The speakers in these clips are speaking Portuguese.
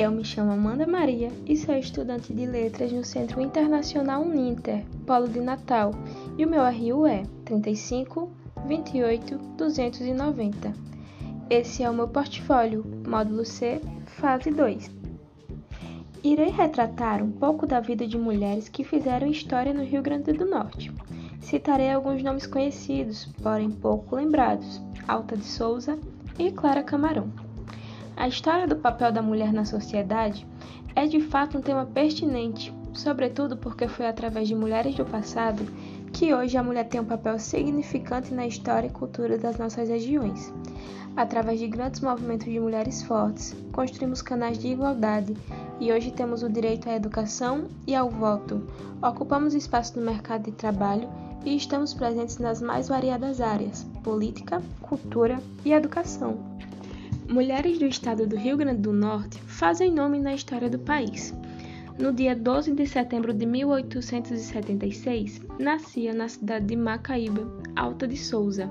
Eu me chamo Amanda Maria e sou estudante de letras no Centro Internacional Uninter, Polo de Natal, e o meu RU é 35 28 290. Esse é o meu portfólio, módulo C, fase 2. Irei retratar um pouco da vida de mulheres que fizeram história no Rio Grande do Norte. Citarei alguns nomes conhecidos, porém pouco lembrados: Alta de Souza e Clara Camarão. A história do papel da mulher na sociedade é de fato um tema pertinente, sobretudo porque foi através de mulheres do passado que hoje a mulher tem um papel significante na história e cultura das nossas regiões. Através de grandes movimentos de mulheres fortes, construímos canais de igualdade e hoje temos o direito à educação e ao voto. Ocupamos espaço no mercado de trabalho e estamos presentes nas mais variadas áreas: política, cultura e educação. Mulheres do estado do Rio Grande do Norte fazem nome na história do país. No dia 12 de setembro de 1876, nascia na cidade de Macaíba, Alta de Souza,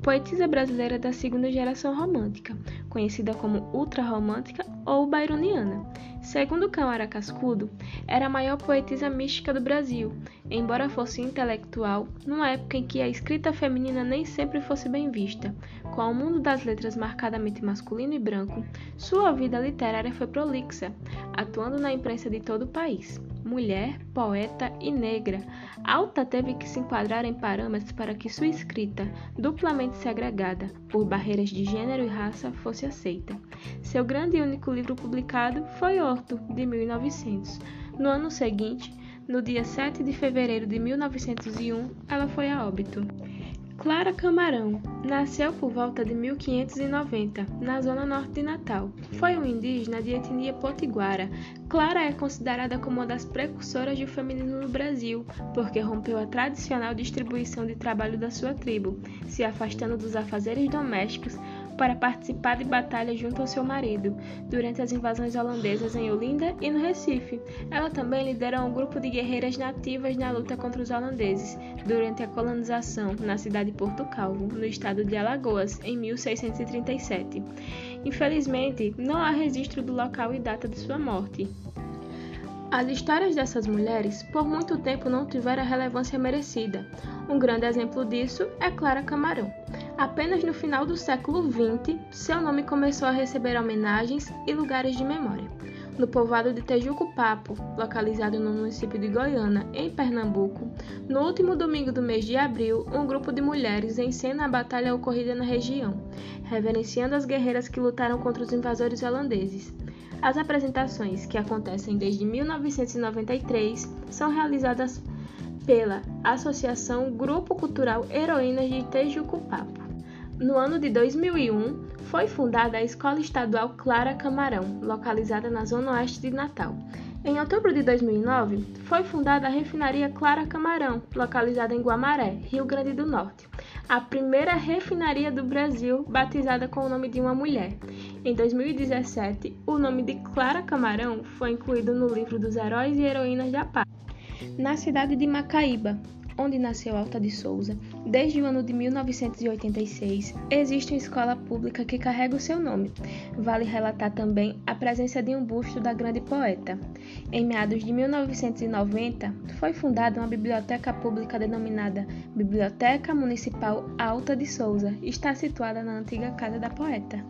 poetisa brasileira da segunda geração romântica, conhecida como ultrarromântica ou byroniana. Segundo Câmara Cascudo, era a maior poetisa mística do Brasil, embora fosse intelectual, numa época em que a escrita feminina nem sempre fosse bem vista. Com o mundo das letras marcadamente masculino e branco, sua vida literária foi prolixa, atuando na imprensa de todo o país mulher, poeta e negra. Alta teve que se enquadrar em parâmetros para que sua escrita, duplamente segregada por barreiras de gênero e raça, fosse aceita. Seu grande e único livro publicado foi Horto, de 1900. No ano seguinte, no dia 7 de fevereiro de 1901, ela foi a óbito. Clara Camarão nasceu por volta de 1590, na zona norte de Natal. Foi um indígena de etnia potiguara. Clara é considerada como uma das precursoras do feminino no Brasil, porque rompeu a tradicional distribuição de trabalho da sua tribo, se afastando dos afazeres domésticos para participar de batalhas junto ao seu marido, durante as invasões holandesas em Olinda e no Recife. Ela também liderou um grupo de guerreiras nativas na luta contra os holandeses, durante a colonização na cidade de Porto Calvo, no estado de Alagoas, em 1637. Infelizmente, não há registro do local e data de sua morte. As histórias dessas mulheres por muito tempo não tiveram a relevância merecida. Um grande exemplo disso é Clara Camarão. Apenas no final do século XX, seu nome começou a receber homenagens e lugares de memória. No povoado de Tejuco-Papo, localizado no município de Goiânia, em Pernambuco, no último domingo do mês de abril, um grupo de mulheres encena a batalha ocorrida na região, reverenciando as guerreiras que lutaram contra os invasores holandeses. As apresentações, que acontecem desde 1993, são realizadas pela Associação Grupo Cultural Heroínas de Tejucupapo. No ano de 2001, foi fundada a Escola Estadual Clara Camarão, localizada na zona oeste de Natal. Em outubro de 2009, foi fundada a Refinaria Clara Camarão, localizada em Guamaré, Rio Grande do Norte, a primeira refinaria do Brasil batizada com o nome de uma mulher. Em 2017, o nome de Clara Camarão foi incluído no livro dos Heróis e Heroínas da Paz. Na cidade de Macaíba, onde nasceu Alta de Souza, desde o ano de 1986, existe uma escola pública que carrega o seu nome. Vale relatar também a presença de um busto da grande poeta. Em meados de 1990, foi fundada uma biblioteca pública denominada Biblioteca Municipal Alta de Souza. Está situada na antiga Casa da Poeta.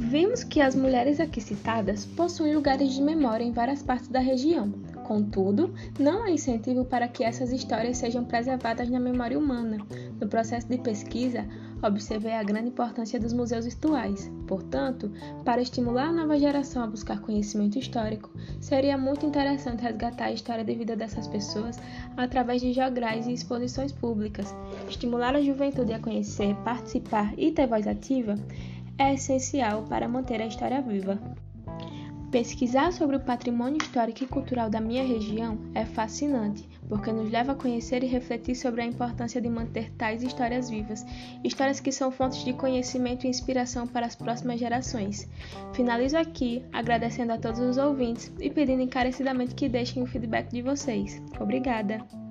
Vimos que as mulheres aqui citadas possuem lugares de memória em várias partes da região. Contudo, não há incentivo para que essas histórias sejam preservadas na memória humana. No processo de pesquisa, observei a grande importância dos museus virtuais. Portanto, para estimular a nova geração a buscar conhecimento histórico, seria muito interessante resgatar a história de vida dessas pessoas através de jograis e exposições públicas. Estimular a juventude a conhecer, participar e ter voz ativa é essencial para manter a história viva. Pesquisar sobre o patrimônio histórico e cultural da minha região é fascinante, porque nos leva a conhecer e refletir sobre a importância de manter tais histórias vivas, histórias que são fontes de conhecimento e inspiração para as próximas gerações. Finalizo aqui agradecendo a todos os ouvintes e pedindo encarecidamente que deixem o feedback de vocês. Obrigada!